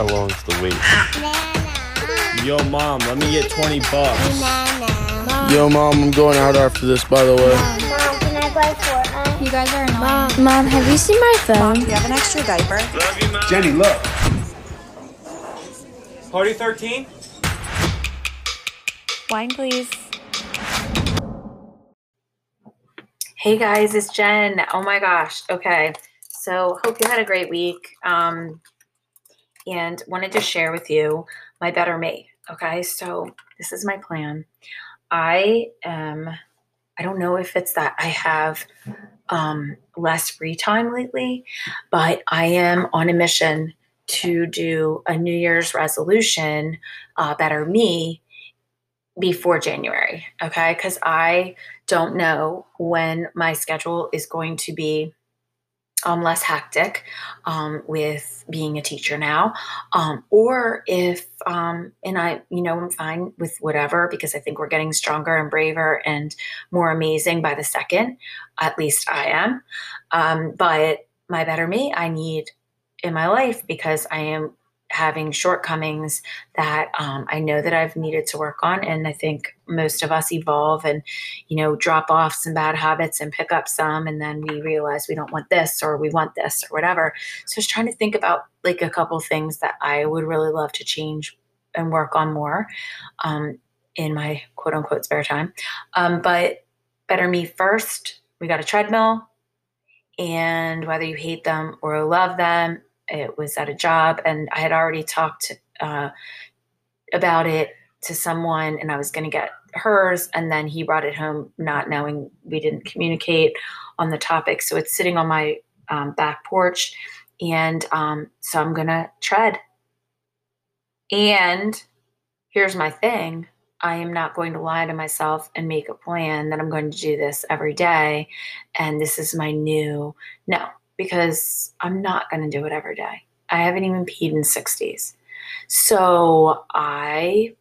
how long's the wait? Yo, mom, let me get 20 bucks. Yo, mom, I'm going out after this, by the way. Mom, can I play Fortnite? You guys are annoying. Mom, have you seen my phone? Do you have an extra diaper? Jenny, look. Party 13? Wine, please. Hey guys, it's Jen. Oh my gosh. Okay. So, hope you had a great week. Um, and wanted to share with you my better me. Okay. So, this is my plan. I am, I don't know if it's that I have um, less free time lately, but I am on a mission to do a New Year's resolution, uh, better me, before January. Okay. Because I, don't know when my schedule is going to be um, less hectic um, with being a teacher now, um, or if, um, and I, you know, I'm fine with whatever because I think we're getting stronger and braver and more amazing by the second. At least I am. Um, but my better me, I need in my life because I am having shortcomings that um, I know that I've needed to work on. And I think most of us evolve and, you know, drop off some bad habits and pick up some. And then we realize we don't want this or we want this or whatever. So I was trying to think about like a couple things that I would really love to change and work on more um, in my quote unquote spare time. Um, but better me first. We got a treadmill. And whether you hate them or love them, it was at a job, and I had already talked uh, about it to someone, and I was going to get hers, and then he brought it home, not knowing we didn't communicate on the topic. So it's sitting on my um, back porch, and um, so I'm gonna tread. And here's my thing. I am not going to lie to myself and make a plan that I'm going to do this every day. And this is my new, no, because I'm not going to do it every day. I haven't even peed in 60s. So I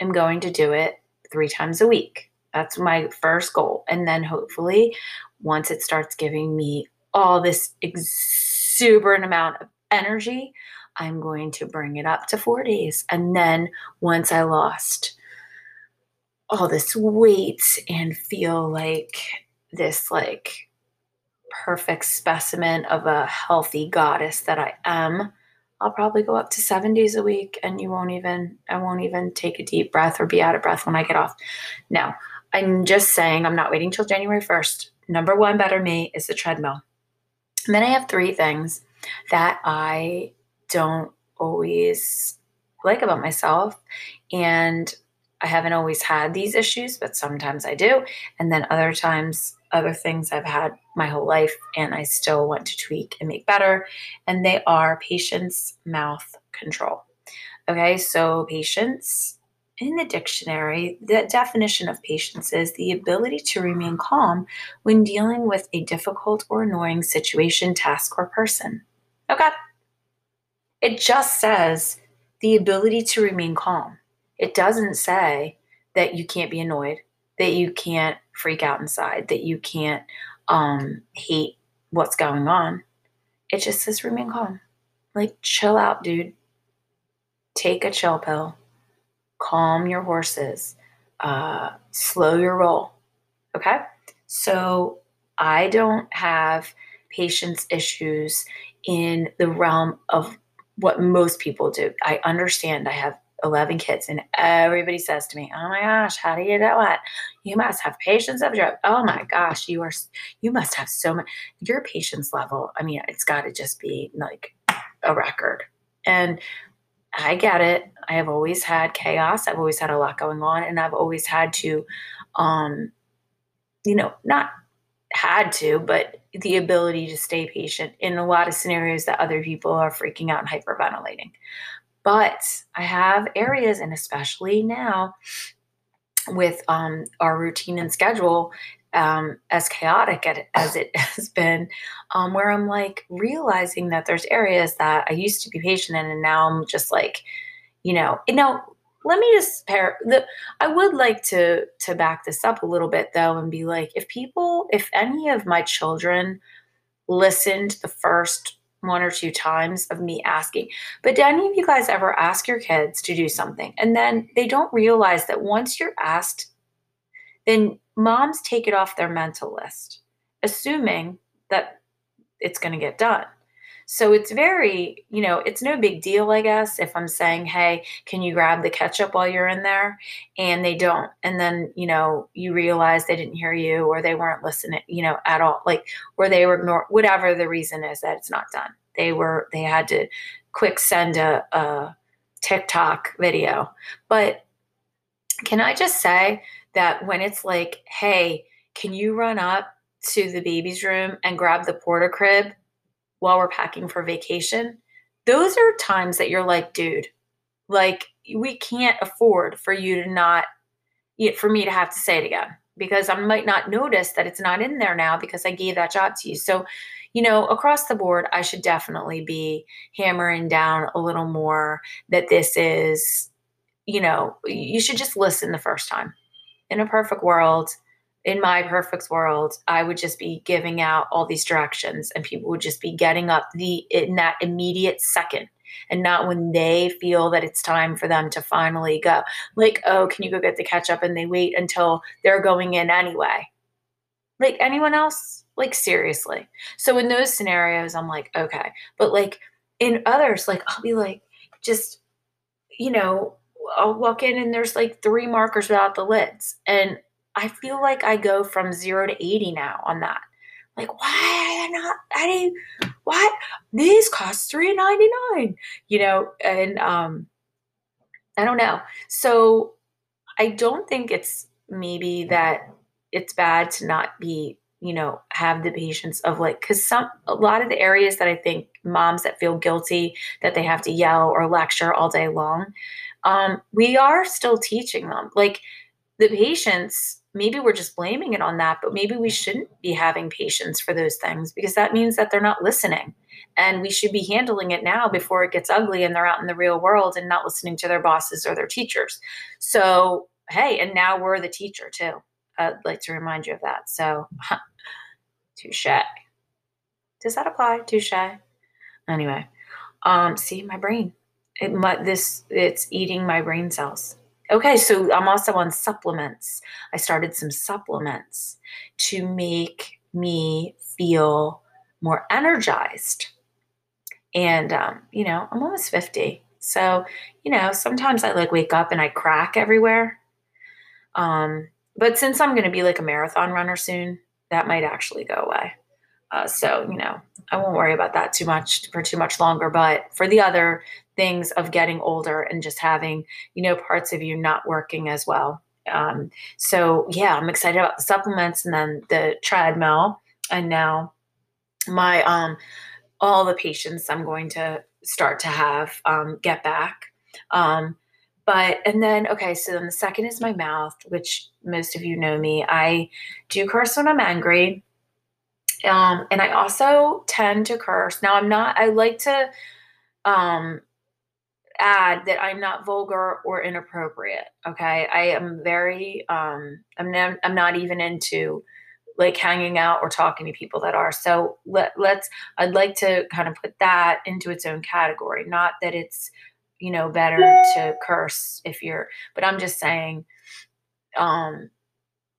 am going to do it three times a week. That's my first goal. And then hopefully, once it starts giving me all this exuberant amount of energy, I'm going to bring it up to four days. And then once I lost all this weight and feel like this, like, perfect specimen of a healthy goddess that I am, I'll probably go up to seven days a week and you won't even, I won't even take a deep breath or be out of breath when I get off. No, I'm just saying I'm not waiting till January 1st. Number one, better me is the treadmill. And then I have three things that I don't always like about myself. And I haven't always had these issues, but sometimes I do. And then other times, other things I've had my whole life and I still want to tweak and make better. And they are patience, mouth control. Okay, so patience in the dictionary, the definition of patience is the ability to remain calm when dealing with a difficult or annoying situation, task, or person. Okay. It just says the ability to remain calm. It doesn't say that you can't be annoyed, that you can't freak out inside, that you can't um, hate what's going on. It just says remain calm. Like, chill out, dude. Take a chill pill. Calm your horses. Uh, slow your roll. Okay? So, I don't have patience issues in the realm of what most people do. I understand I have 11 kids and everybody says to me oh my gosh how do you do it you must have patience of your oh my gosh you are you must have so much your patience level i mean it's got to just be like a record. And i get it. I have always had chaos. I've always had a lot going on and i've always had to um you know not had to but the ability to stay patient in a lot of scenarios that other people are freaking out and hyperventilating. But I have areas, and especially now with um, our routine and schedule, um, as chaotic as it has been, um, where I'm like realizing that there's areas that I used to be patient in, and now I'm just like, you know, know. Let me just pair the. I would like to to back this up a little bit though, and be like, if people, if any of my children listened the first one or two times of me asking. But do any of you guys ever ask your kids to do something and then they don't realize that once you're asked, then moms take it off their mental list, assuming that it's going to get done. So it's very, you know, it's no big deal, I guess, if I'm saying, hey, can you grab the ketchup while you're in there? And they don't. And then, you know, you realize they didn't hear you or they weren't listening, you know, at all, like, or they were ignore whatever the reason is that it's not done. They were, they had to quick send a, a TikTok video. But can I just say that when it's like, hey, can you run up to the baby's room and grab the porta crib while we're packing for vacation, those are times that you're like, dude, like we can't afford for you to not, for me to have to say it again because I might not notice that it's not in there now because I gave that job to you. So, you know, across the board, I should definitely be hammering down a little more that this is, you know, you should just listen the first time. In a perfect world, in my perfect world, I would just be giving out all these directions and people would just be getting up the in that immediate second and not when they feel that it's time for them to finally go. Like, oh, can you go get the ketchup? And they wait until they're going in anyway. Like anyone else? Like seriously. So in those scenarios, I'm like, okay. But like in others, like I'll be like, just, you know, I'll walk in and there's like three markers without the lids. And I feel like I go from zero to 80 now on that. Like, why are they not, I what? These cost three ninety nine, you know, and um, I don't know. So I don't think it's maybe that it's bad to not be, you know, have the patience of like, cause some, a lot of the areas that I think moms that feel guilty that they have to yell or lecture all day long, um, we are still teaching them. Like the patience maybe we're just blaming it on that, but maybe we shouldn't be having patience for those things because that means that they're not listening. And we should be handling it now before it gets ugly and they're out in the real world and not listening to their bosses or their teachers. So, hey, and now we're the teacher too. I'd like to remind you of that. So, touche. Does that apply? Touche. Anyway, um, see my brain. It, my, this it's eating my brain cells. Okay, so I'm also on supplements. I started some supplements to make me feel more energized. And, um, you know, I'm almost 50. So, you know, sometimes I like wake up and I crack everywhere. Um, but since I'm going to be like a marathon runner soon, that might actually go away. Uh, so, you know, I won't worry about that too much for too much longer. But for the other things of getting older and just having, you know, parts of you not working as well. Um, so, yeah, I'm excited about the supplements and then the treadmill. And now my, um, all the patients I'm going to start to have um, get back. Um, but and then okay, so then the second is my mouth, which most of you know me. I do curse when I'm angry. Um, and I also tend to curse. Now I'm not, I like to um, add that I'm not vulgar or inappropriate. Okay. I am very, um, I'm, ne- I'm not even into like hanging out or talking to people that are. So let, let's, I'd like to kind of put that into its own category. Not that it's, you know, better to curse if you're, but I'm just saying, um,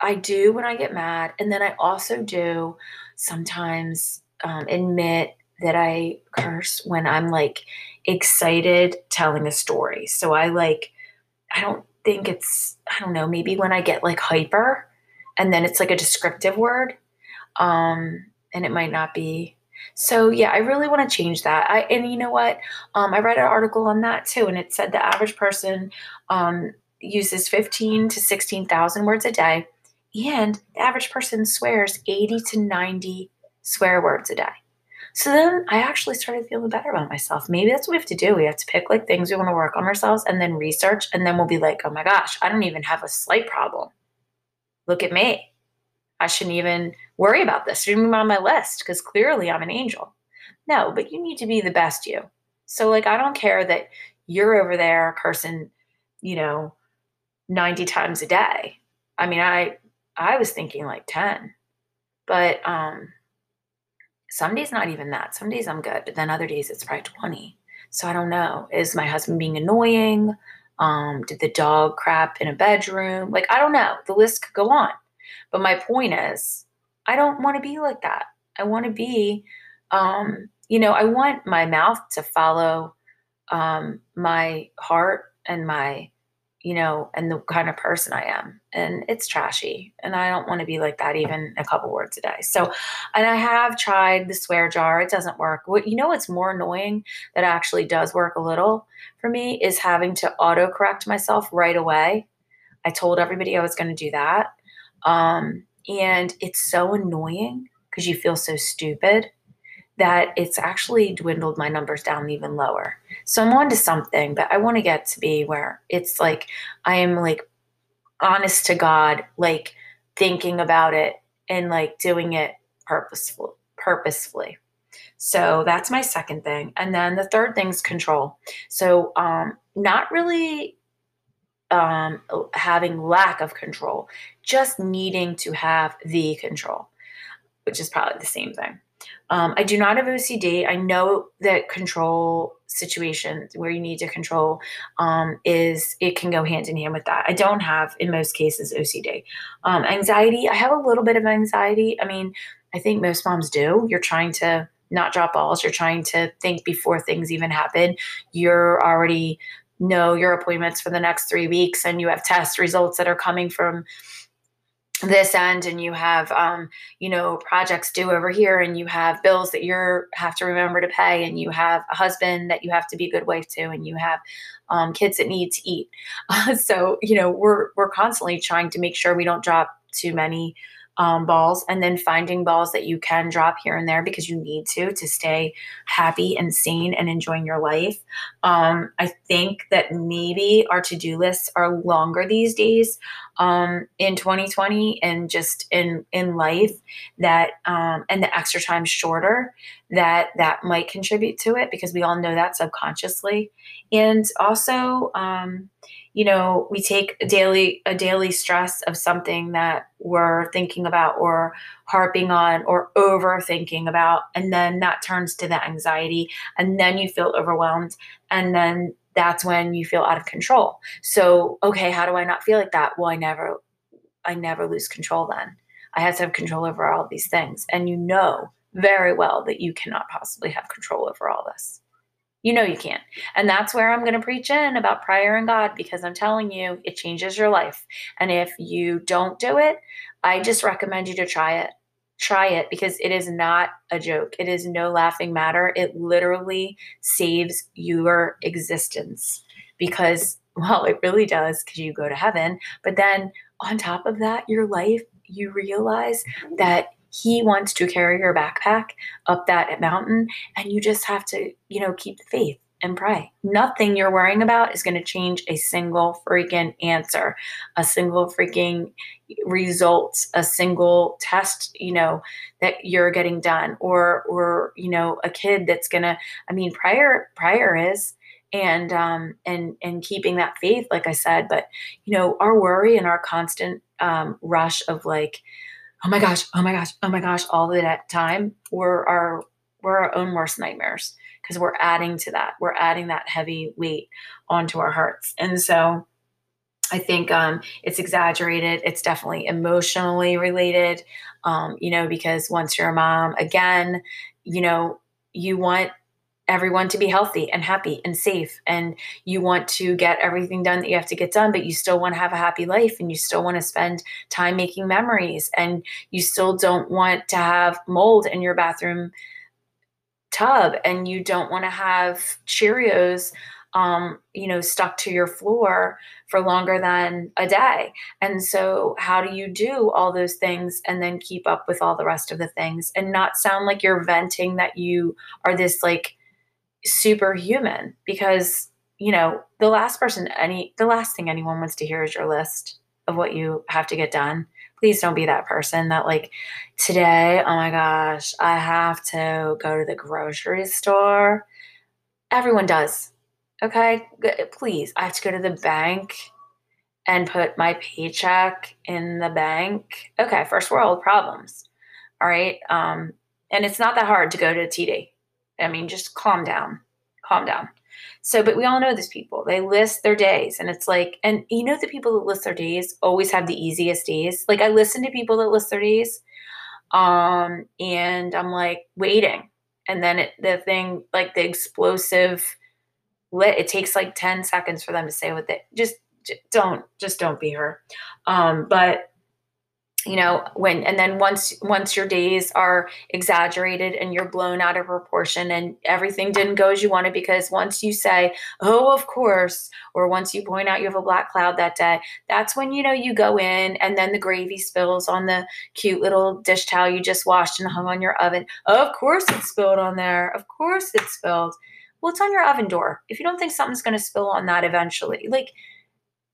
I do when I get mad. And then I also do sometimes um, admit that I curse when I'm like excited telling a story. So I like, I don't think it's, I don't know, maybe when I get like hyper and then it's like a descriptive word. Um, and it might not be. So yeah, I really want to change that. I and you know what? Um, I read an article on that too, and it said the average person um, uses fifteen to sixteen thousand words a day and the average person swears 80 to 90 swear words a day. So then I actually started feeling better about myself. Maybe that's what we have to do. We have to pick like things we want to work on ourselves and then research. And then we'll be like, oh my gosh, I don't even have a slight problem. Look at me. I shouldn't even worry about this. Shouldn't be on my list because clearly I'm an angel. No, but you need to be the best you. So, like, I don't care that you're over there cursing, you know, 90 times a day. I mean, I I was thinking like 10. But um some days not even that. Some days I'm good, but then other days it's probably 20. So I don't know. Is my husband being annoying? Um, did the dog crap in a bedroom? Like, I don't know. The list could go on. But my point is, I don't want to be like that. I want to be, um, you know, I want my mouth to follow um, my heart and my you know, and the kind of person I am. And it's trashy. And I don't want to be like that even a couple words a day. So, and I have tried the swear jar. It doesn't work. What you know what's more annoying that actually does work a little for me is having to autocorrect myself right away. I told everybody I was going to do that. Um, and it's so annoying because you feel so stupid that it's actually dwindled my numbers down even lower. So I'm on to something, but I want to get to be where it's like I am like honest to God, like thinking about it and like doing it purposeful purposefully. So that's my second thing. And then the third thing is control. So um not really um having lack of control, just needing to have the control, which is probably the same thing. Um, I do not have OCD. I know that control situations where you need to control um, is it can go hand in hand with that. I don't have in most cases OCD. Um, anxiety. I have a little bit of anxiety. I mean, I think most moms do. You're trying to not drop balls. You're trying to think before things even happen. You're already know your appointments for the next three weeks, and you have test results that are coming from this end and you have um, you know projects due over here and you have bills that you have to remember to pay and you have a husband that you have to be a good wife to and you have um, kids that need to eat. Uh, so you know we're we're constantly trying to make sure we don't drop too many um, balls and then finding balls that you can drop here and there because you need to to stay happy and sane and enjoying your life. Um, I think that maybe our to do lists are longer these days um, in 2020 and just in in life that um, and the extra time shorter that that might contribute to it because we all know that subconsciously and also um, you know we take a daily a daily stress of something that we're thinking about or harping on or overthinking about and then that turns to the anxiety and then you feel overwhelmed and then that's when you feel out of control. So okay how do i not feel like that? Well i never i never lose control then. I have to have control over all these things and you know very well that you cannot possibly have control over all this you know you can't. And that's where I'm going to preach in about prayer and God because I'm telling you, it changes your life. And if you don't do it, I just recommend you to try it. Try it because it is not a joke. It is no laughing matter. It literally saves your existence because, well, it really does because you go to heaven. But then on top of that, your life, you realize that he wants to carry your backpack up that mountain, and you just have to, you know, keep the faith and pray. Nothing you're worrying about is going to change a single freaking answer, a single freaking result, a single test, you know, that you're getting done or or you know, a kid that's going to I mean prayer prayer is and um and and keeping that faith like I said, but you know, our worry and our constant um rush of like oh my gosh, oh my gosh, oh my gosh, all that time, we're our we're our own worst nightmares because we're adding to that. We're adding that heavy weight onto our hearts. And so I think um, it's exaggerated. It's definitely emotionally related, um, you know, because once you're a mom, again, you know, you want everyone to be healthy and happy and safe and you want to get everything done that you have to get done but you still want to have a happy life and you still want to spend time making memories and you still don't want to have mold in your bathroom tub and you don't want to have cheerios um, you know stuck to your floor for longer than a day. And so how do you do all those things and then keep up with all the rest of the things and not sound like you're venting that you are this like superhuman because you know the last person any the last thing anyone wants to hear is your list of what you have to get done. Please don't be that person that like today oh my gosh i have to go to the grocery store. Everyone does okay? Please i have to go to the bank and put my paycheck in the bank. Okay first world problems all right? Um and it's not that hard to go to TD. I mean, just calm down, calm down. So, but we all know these people. They list their days, and it's like, and you know, the people that list their days always have the easiest days. Like, I listen to people that list their days, um, and I'm like waiting, and then it, the thing, like the explosive lit, it takes like 10 seconds for them to say what they just, just don't, just don't be her. Um, but you know when and then once once your days are exaggerated and you're blown out of proportion and everything didn't go as you wanted because once you say oh of course or once you point out you have a black cloud that day that's when you know you go in and then the gravy spills on the cute little dish towel you just washed and hung on your oven. Of course it spilled on there. Of course it spilled. Well it's on your oven door. If you don't think something's going to spill on that eventually like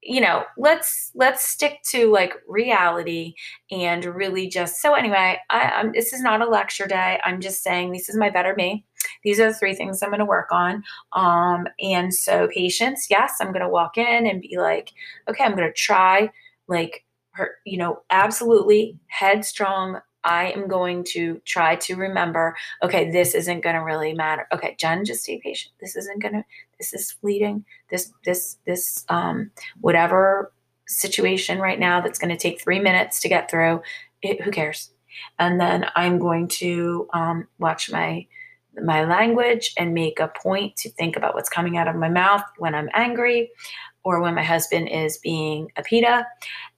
you know let's let's stick to like reality and really just so anyway I, I'm, this is not a lecture day. I'm just saying this is my better me. These are the three things i'm going to work on. Um and so patience yes i'm going to walk in and be like okay i'm going to try like her you know absolutely headstrong I am going to try to remember, okay, this isn't going to really matter. Okay, Jen, just stay patient. This isn't going to, this is fleeting. This, this, this, um, whatever situation right now that's going to take three minutes to get through, it, who cares? And then I'm going to um, watch my my language and make a point to think about what's coming out of my mouth when I'm angry or when my husband is being a PITA.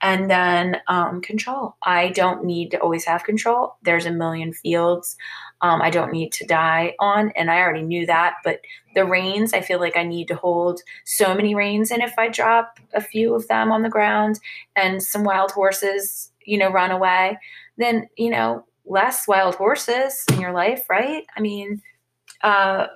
And then um, control. I don't need to always have control. There's a million fields um, I don't need to die on. And I already knew that. But the reins, I feel like I need to hold so many reins. And if I drop a few of them on the ground and some wild horses, you know, run away, then, you know, less wild horses in your life, right? I mean, uh,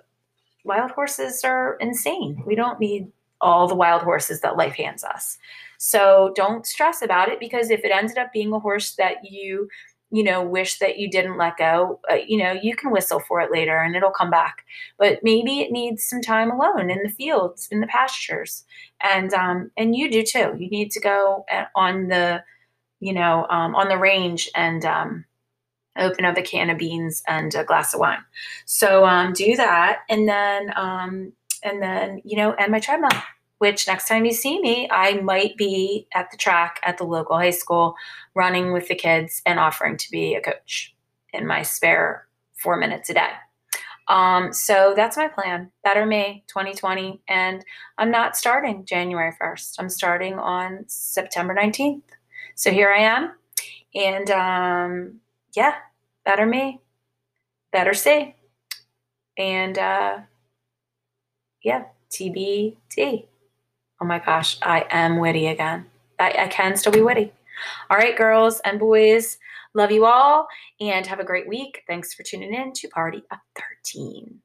wild horses are insane. We don't need all the wild horses that life hands us. So don't stress about it because if it ended up being a horse that you, you know, wish that you didn't let go, uh, you know, you can whistle for it later and it'll come back. But maybe it needs some time alone in the fields, in the pastures, and um, and you do too. You need to go uh, on the, you know, um, on the range and um, open up a can of beans and a glass of wine. So um, do that, and then um, and then you know, and my treadmill. Which next time you see me, I might be at the track at the local high school, running with the kids and offering to be a coach in my spare four minutes a day. Um, so that's my plan. Better me 2020. And I'm not starting January 1st. I'm starting on September 19th. So here I am. And um, yeah, better me, better see. And uh, yeah, TBD. Oh my gosh, I am witty again. I, I can still be witty. All right, girls and boys, love you all and have a great week. Thanks for tuning in to Party of 13.